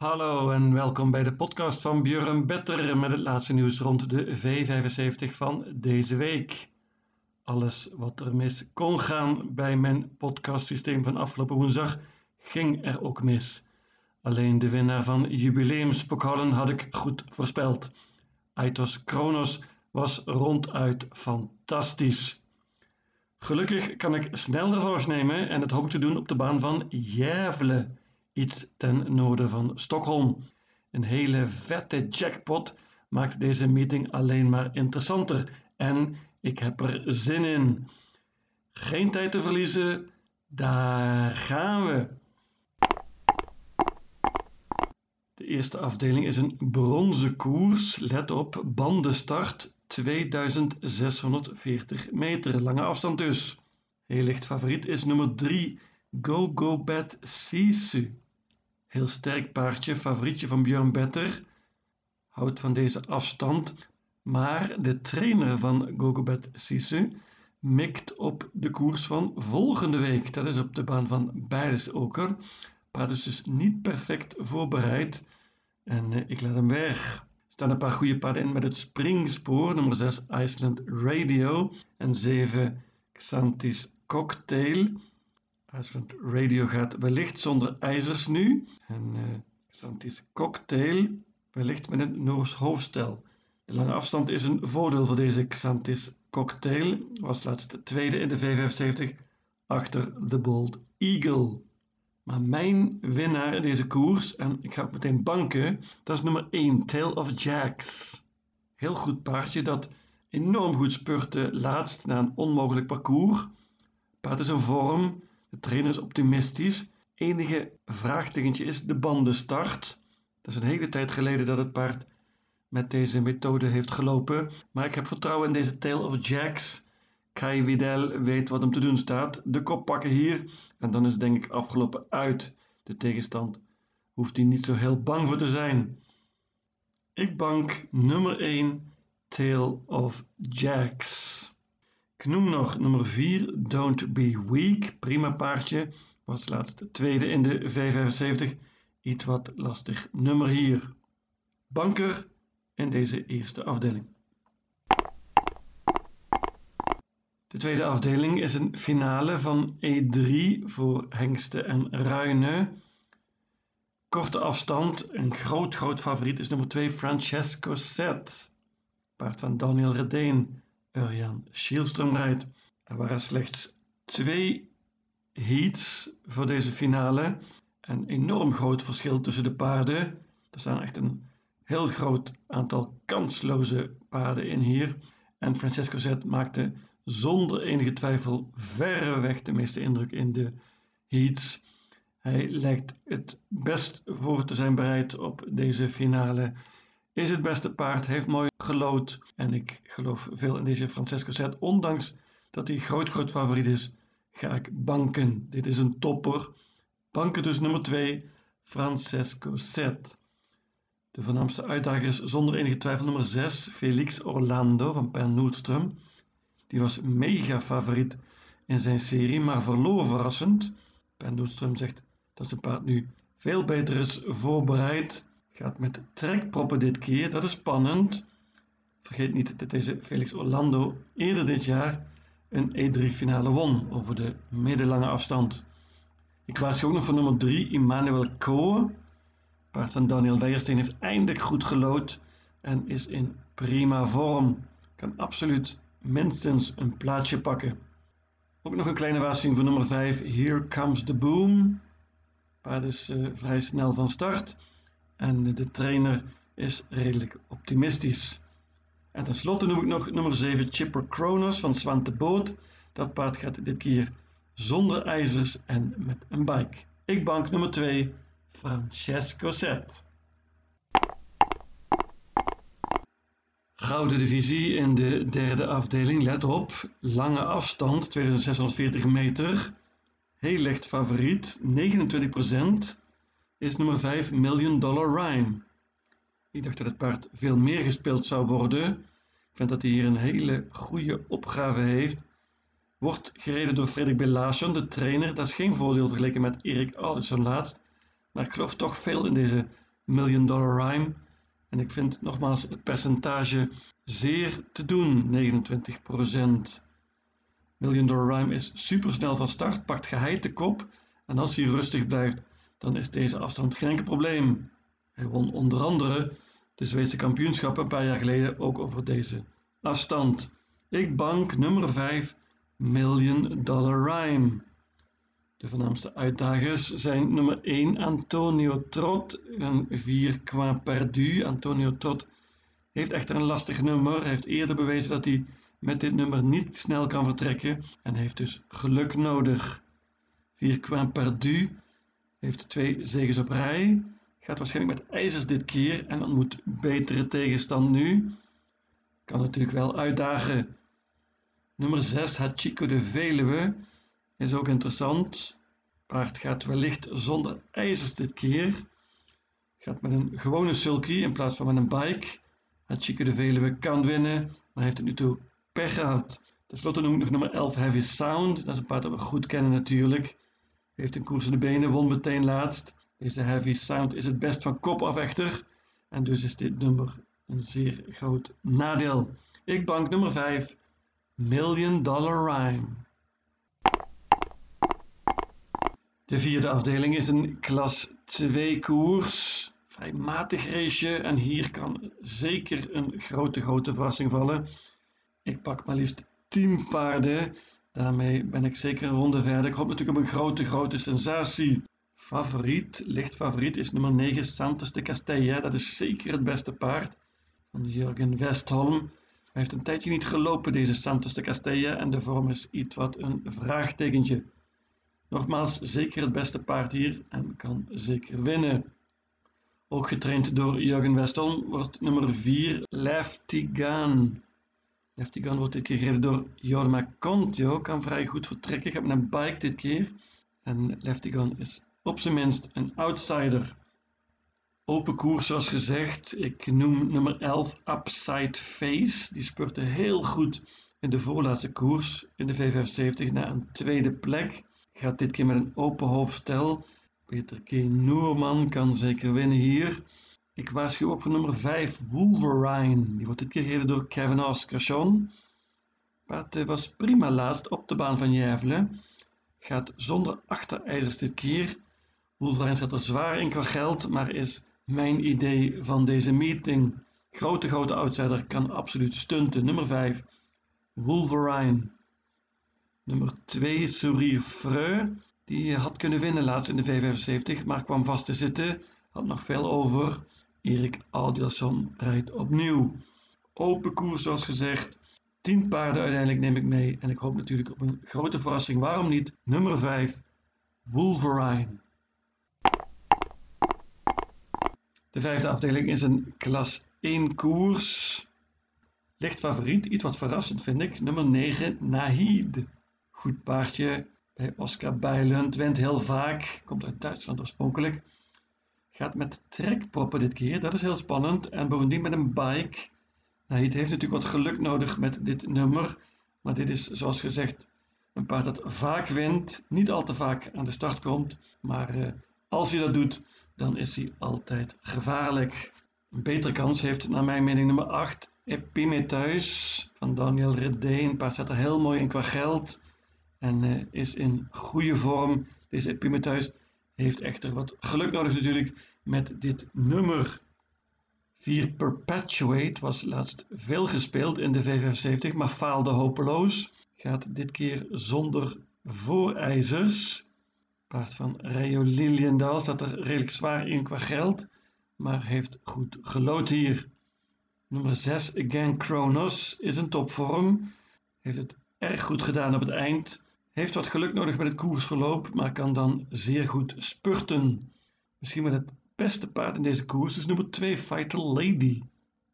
Hallo en welkom bij de podcast van Björn Better met het laatste nieuws rond de V75 van deze week. Alles wat er mis kon gaan bij mijn podcastsysteem van afgelopen woensdag ging er ook mis. Alleen de winnaar van jubileumspokalen had ik goed voorspeld. Aitos Kronos was ronduit fantastisch. Gelukkig kan ik snel revanche nemen en dat hoop te doen op de baan van Gävle, iets ten noorden van Stockholm. Een hele vette jackpot maakt deze meeting alleen maar interessanter en ik heb er zin in. Geen tijd te verliezen, daar gaan we. De eerste afdeling is een bronzen koers. Let op, bandenstart 2640 meter. Lange afstand dus. Heel licht favoriet is nummer 3, Go Go Bad Sisu. Heel sterk paardje, favorietje van Björn Better. Houdt van deze afstand. Maar de trainer van Go Go Bad Sisu mikt op de koers van volgende week. Dat is op de baan van Bijlesoker. Paard is dus niet perfect voorbereid. En eh, ik laat hem weg. Er staan een paar goede paarden in met het springspoor. Nummer 6 Iceland Radio. En 7 Xantis Cocktail. Iceland Radio gaat wellicht zonder ijzers nu. En uh, Xantis Cocktail wellicht met een Noors hoofdstel. De lange afstand is een voordeel voor deze Xantis Cocktail. Was laatst tweede in de V75 achter de Bold Eagle. Maar mijn winnaar in deze koers, en ik ga ook meteen banken, dat is nummer 1, Tale of Jacks. Heel goed paardje dat enorm goed spurte laatst na een onmogelijk parcours. Paard is in vorm, de trainer is optimistisch. Enige vraagtekentje is de bandenstart. Dat is een hele tijd geleden dat het paard met deze methode heeft gelopen. Maar ik heb vertrouwen in deze Tale of Jacks. Kai Vidal weet wat hem te doen staat. De kop pakken hier. En dan is denk ik afgelopen uit. De tegenstand hoeft hij niet zo heel bang voor te zijn. Ik bank nummer 1 Tale of Jacks. Ik noem nog nummer 4 Don't Be Weak. Prima paardje. Was laatst tweede in de V75. Iets wat lastig nummer hier. Banker in deze eerste afdeling. De tweede afdeling is een finale van E3 voor hengsten en ruinen. Korte afstand, een groot, groot favoriet is nummer 2 Francesco Set. Paard van Daniel Redeen, Urjan Schielström rijdt. Er waren slechts twee heats voor deze finale. Een enorm groot verschil tussen de paarden. Er staan echt een heel groot aantal kansloze paarden in hier. En Francesco Zet maakte zonder enige twijfel verreweg de meeste indruk in de heats. Hij lijkt het best voor te zijn bereid op deze finale. Is het beste paard, heeft mooi gelood. En ik geloof veel in deze Francesco Zet. Ondanks dat hij groot, groot favoriet is, ga ik banken. Dit is een topper. Banken dus nummer 2, Francesco Zet. De voornaamste uitdager is zonder enige twijfel nummer 6, Felix Orlando van Per Noordström. Die was mega favoriet in zijn serie, maar verloor verrassend. Per Noordström zegt dat zijn paard nu veel beter is voorbereid. Gaat met trekproppen dit keer, dat is spannend. Vergeet niet dat deze Felix Orlando eerder dit jaar een E3-finale won over de middellange afstand. Ik waarschuw ook nog voor nummer 3, Emmanuel Coe. Paard van Daniel Weijersteen heeft eindelijk goed gelood en is in prima vorm. Kan absoluut minstens een plaatsje pakken. Ook nog een kleine waarschuwing voor nummer 5, Here Comes the Boom. Paard is uh, vrij snel van start en de trainer is redelijk optimistisch. En tenslotte noem ik nog nummer 7, Chipper Kronos van Swante Boot. Dat paard gaat dit keer zonder ijzers en met een bike. Ik bank nummer 2, Francesco Zet. Gouden divisie in de derde afdeling. Let op, lange afstand, 2640 meter. Heel licht favoriet, 29% is nummer 5 Million Dollar Rhyme. Ik dacht dat het paard veel meer gespeeld zou worden. Ik vind dat hij hier een hele goede opgave heeft. Wordt gereden door Frederik Belasson, de trainer. Dat is geen voordeel vergeleken met Erik Alderson laatst. Maar ik geloof toch veel in deze Million Dollar Rhyme. En ik vind nogmaals het percentage zeer te doen, 29%. Million Dollar Rhyme is supersnel van start, pakt geheid de kop en als hij rustig blijft, dan is deze afstand geen enkel probleem. Hij won onder andere de Zweedse kampioenschappen een paar jaar geleden ook over deze afstand. Ik bank nummer 5 Million Dollar Rhyme. De voornaamste uitdagers zijn nummer 1 Antonio Trot en 4 qua perdu. Antonio Trot heeft echter een lastig nummer. Hij heeft eerder bewezen dat hij met dit nummer niet snel kan vertrekken en heeft dus geluk nodig. 4 qua perdu heeft twee zegens op rij. Gaat waarschijnlijk met ijzers dit keer en ontmoet betere tegenstand nu. Kan natuurlijk wel uitdagen. Nummer 6, Hachiko de Veluwe, is ook interessant. Paard gaat wellicht zonder ijzers dit keer. Gaat met een gewone sulky in plaats van met een bike. Hachiko de Veluwe kan winnen, maar heeft het nu toe pech gehad. Ten slotte noem ik nog nummer 11 Heavy Sound. Dat is een paard dat we goed kennen natuurlijk. Heeft een koers in de benen, won meteen laatst. Deze Heavy Sound is het best van kop af echter. En dus is dit nummer een zeer groot nadeel. Ik bank nummer 5, Million Dollar Rhyme. De vierde afdeling is een klas 2 koers. Vrij matig raceje en hier kan zeker een grote, grote verrassing vallen. Ik pak maar liefst 10 paarden. Daarmee ben ik zeker een ronde verder. Ik hoop natuurlijk op een grote, grote sensatie. Favoriet, licht favoriet, is nummer 9 Santos de Castella. Dat is zeker het beste paard van Jurgen Westholm. Hij heeft een tijdje niet gelopen, deze Santos de Castella, en de vorm is iets wat een vraagtekentje. Nogmaals, zeker het beste paard hier en kan zeker winnen. Ook getraind door Jurgen Westholm wordt nummer 4 Leftigan. Leftigan wordt dit keer gereden door Jorma Contio, kan vrij goed vertrekken, gaat met een bike dit keer. En Leftigan is op zijn minst een outsider. Open koers zoals gezegd. Ik noem nummer 11 Upside Face. Die spurte heel goed in de voorlaatste koers in de V75 naar een tweede plek. Gaat dit keer met een open hoofdstel. Peter K. Noorman kan zeker winnen hier. Ik waarschuw ook voor nummer 5 Wolverine. Die wordt dit keer gereden door Kevin Oscarsson. Paard eh, was prima laatst op de baan van Järvelen. Gaat zonder achterijzers dit keer. Wolverine zat er zwaar in qua geld, maar is mijn idee van deze meeting. Grote, grote outsider kan absoluut stunten. Nummer 5, Wolverine. Nummer 2, Sourire Freu. Die had kunnen winnen laatst in de V75, maar kwam vast te zitten. Had nog veel over. Erik Audielson rijdt opnieuw. Open koers zoals gezegd. 10 paarden uiteindelijk neem ik mee. En ik hoop natuurlijk op een grote verrassing. Waarom niet? Nummer 5, Wolverine. De vijfde afdeling is een klas 1 koers. Licht favoriet, iets wat verrassend vind ik, nummer 9 Nahid. Goed paardje bij Oscar Bijlund, wint heel vaak, komt uit Duitsland oorspronkelijk. Gaat met trekproppen dit keer, dat is heel spannend. En bovendien met een bike. Nahid heeft natuurlijk wat geluk nodig met dit nummer. Maar dit is zoals gezegd een paard dat vaak wint, niet al te vaak aan de start komt. Maar uh, als hij dat doet, dan is hij altijd gevaarlijk. Een betere kans heeft naar mijn mening nummer 8 Epimetheus van Daniel Redeen. Paard zet er heel mooi in qua geld en uh, is in goede vorm. Deze Epimetheus heeft echter wat geluk nodig natuurlijk met dit nummer. 4 Perpetuate was laatst veel gespeeld in de V75, maar faalde hopeloos. Gaat dit keer zonder voorijzers. Paard van Rayo Liliendaal staat er redelijk zwaar in qua geld, maar heeft goed gelood hier. Nummer 6, Again Kronos, is een topvorm. Heeft het erg goed gedaan op het eind. Heeft wat geluk nodig met het koersverloop, maar kan dan zeer goed spurten. Misschien wel het beste paard in deze koers is nummer 2, Fighter Lady.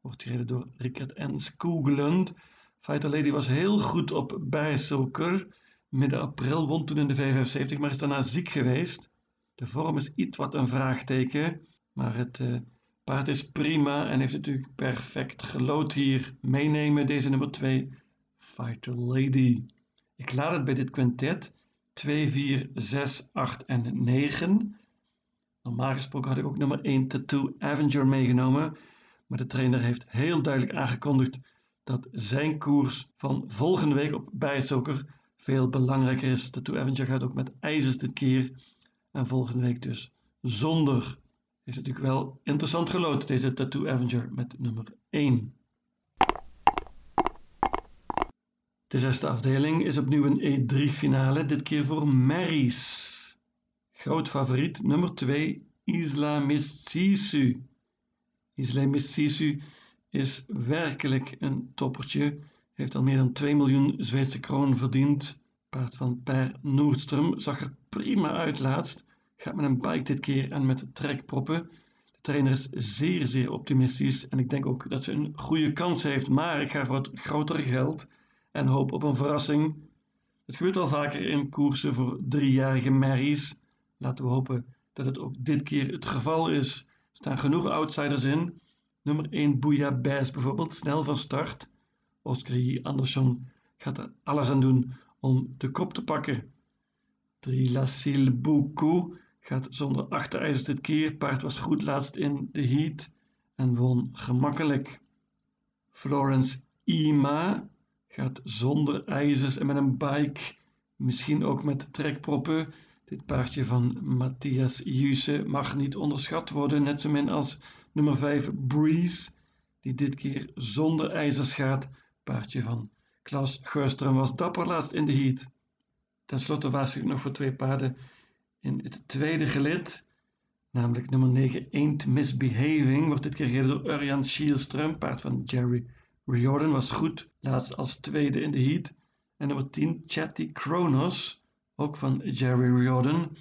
Wordt gereden door Rickert en Skogeland. Fighter Lady was heel goed op bijsulker midden april, won toen in de V75, maar is daarna ziek geweest. De vorm is iets wat een vraagteken, maar het uh, paard is prima en heeft natuurlijk perfect gelood hier. Meenemen deze nummer 2, Fighter Lady. Ik laat het bij dit quintet 2, 4, 6, 8 en 9. Normaal gesproken had ik ook nummer 1 Tattoo Avenger meegenomen, maar de trainer heeft heel duidelijk aangekondigd dat zijn koers van volgende week op Bijsoker veel belangrijker is. Tattoo Avenger gaat ook met ijzers dit keer en volgende week dus zonder. Is natuurlijk wel interessant gelood, deze Tattoo Avenger met nummer 1. De zesde afdeling is opnieuw een E3-finale, dit keer voor Marys. Groot favoriet nummer 2, Isla Mestizu. Isla Mestizu is werkelijk een toppertje. Heeft al meer dan 2 miljoen Zweedse kroon verdiend. Paard van Per Noordström zag er prima uit laatst. Gaat met een bike dit keer en met trekproppen. De trainer is zeer, zeer optimistisch en ik denk ook dat ze een goede kans heeft. Maar ik ga voor het grotere geld en hoop op een verrassing. Het gebeurt al vaker in koersen voor driejarige merries. Laten we hopen dat het ook dit keer het geval is. Er staan genoeg outsiders in. Nummer 1 Bouillabaisse bijvoorbeeld, snel van start. Oscar J. Andersson gaat er alles aan doen om de kop te pakken. 3 La Beaucoup gaat zonder achterijzers dit keer. Paard was goed laatst in de heat en won gemakkelijk. Florence Ima gaat zonder ijzers en met een bike, misschien ook met trekproppen. Dit paardje van Matthias Juse mag niet onderschat worden, net zo min als nummer 5 Breeze, die dit keer zonder ijzers gaat. Paardje van Klaus Geurström was dapper laatst in de heat. Ten slotte waarschuw ik nog voor twee paarden in het tweede gelid, namelijk nummer 9 Ain't Misbehaving, wordt dit keer gereden door Urjan Schielström, paard van Jerry Riordan was goed, laatst als tweede in de heat. En nummer 10 Chatty Kronos, ook van Jerry Riordan.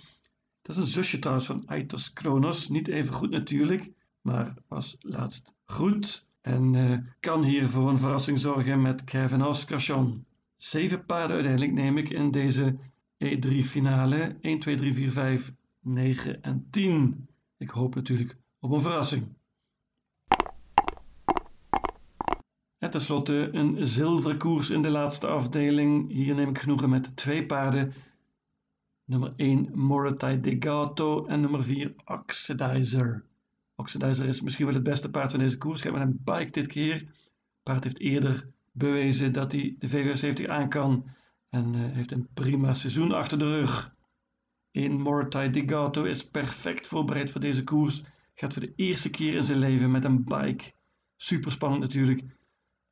Dat is een zusje trouwens van Aitos Kronos, niet even goed natuurlijk, maar was laatst goed. En uh, kan hier voor een verrassing zorgen met Kevin Oscarsson. Zeven paarden uiteindelijk neem ik in deze E3 finale. 1, 2, 3, 4, 5, 9 en 10. Ik hoop natuurlijk op een verrassing. En tenslotte een zilveren koers in de laatste afdeling. Hier neem ik genoegen met twee paarden. Nummer 1 Moratai Degato en nummer 4 Oxidizer. Oxidizer is misschien wel het beste paard van deze koers. Gaat met een bike dit keer. Paard heeft eerder bewezen dat hij de V75 aan kan. En uh, heeft een prima seizoen achter de rug. 1 Moratai Degato is perfect voorbereid voor deze koers. Gaat voor de eerste keer in zijn leven met een bike. Super spannend natuurlijk.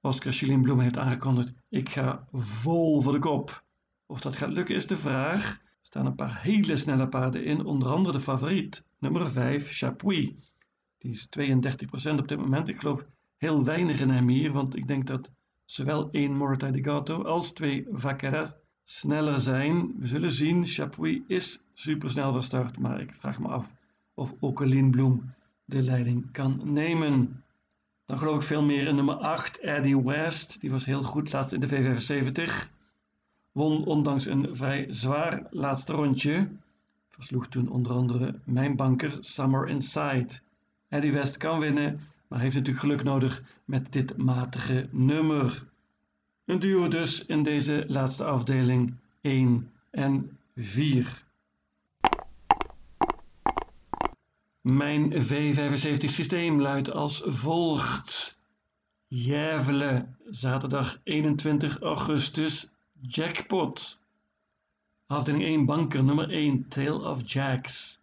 Oscar Schilling heeft aangekondigd: ik ga vol voor de kop. Of dat gaat lukken is de vraag. Er staan een paar hele snelle paarden in, onder andere de favoriet, nummer 5, Chapuis. Die is 32% op dit moment. Ik geloof heel weinig in hem hier, want ik denk dat zowel 1 Morata de Gato als 2 Vaqueras sneller zijn. We zullen zien. Chapuis is supersnel van start, maar ik vraag me af of ook Bloem de leiding kan nemen. Dan geloof ik veel meer in nummer 8, Eddie West. Die was heel goed laatst in de V75. Won ondanks een vrij zwaar laatste rondje. Versloeg toen onder andere mijn banker Summer Inside. Eddie West kan winnen, maar heeft natuurlijk geluk nodig met dit matige nummer. Een duo dus in deze laatste afdeling 1 en 4. Mijn V75 systeem luidt als volgt. Jevelen, zaterdag 21 augustus, jackpot. Afdeling 1 banker nummer 1, Tale of Jacks.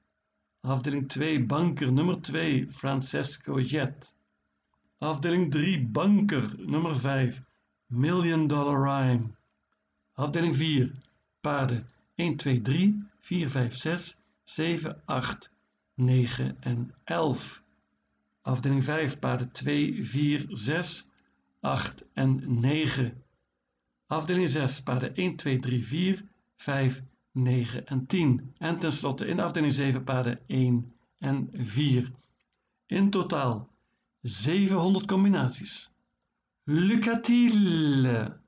Afdeling 2 banker nummer 2, Francesco Jet. Afdeling 3 banker nummer 5, Million Dollar Rhyme. Afdeling 4 paarden 1, 2, 3, 4, 5, 6, 7, 8, 9 en 11. Afdeling 5, paarden 2, 4, 6, 8 en 9. Afdeling 6, paarden 1, 2, 3, 4, 5, 9 en 10. En tenslotte in afdeling 7, paarden 1 en 4. In totaal 700 combinaties. Lucatiel!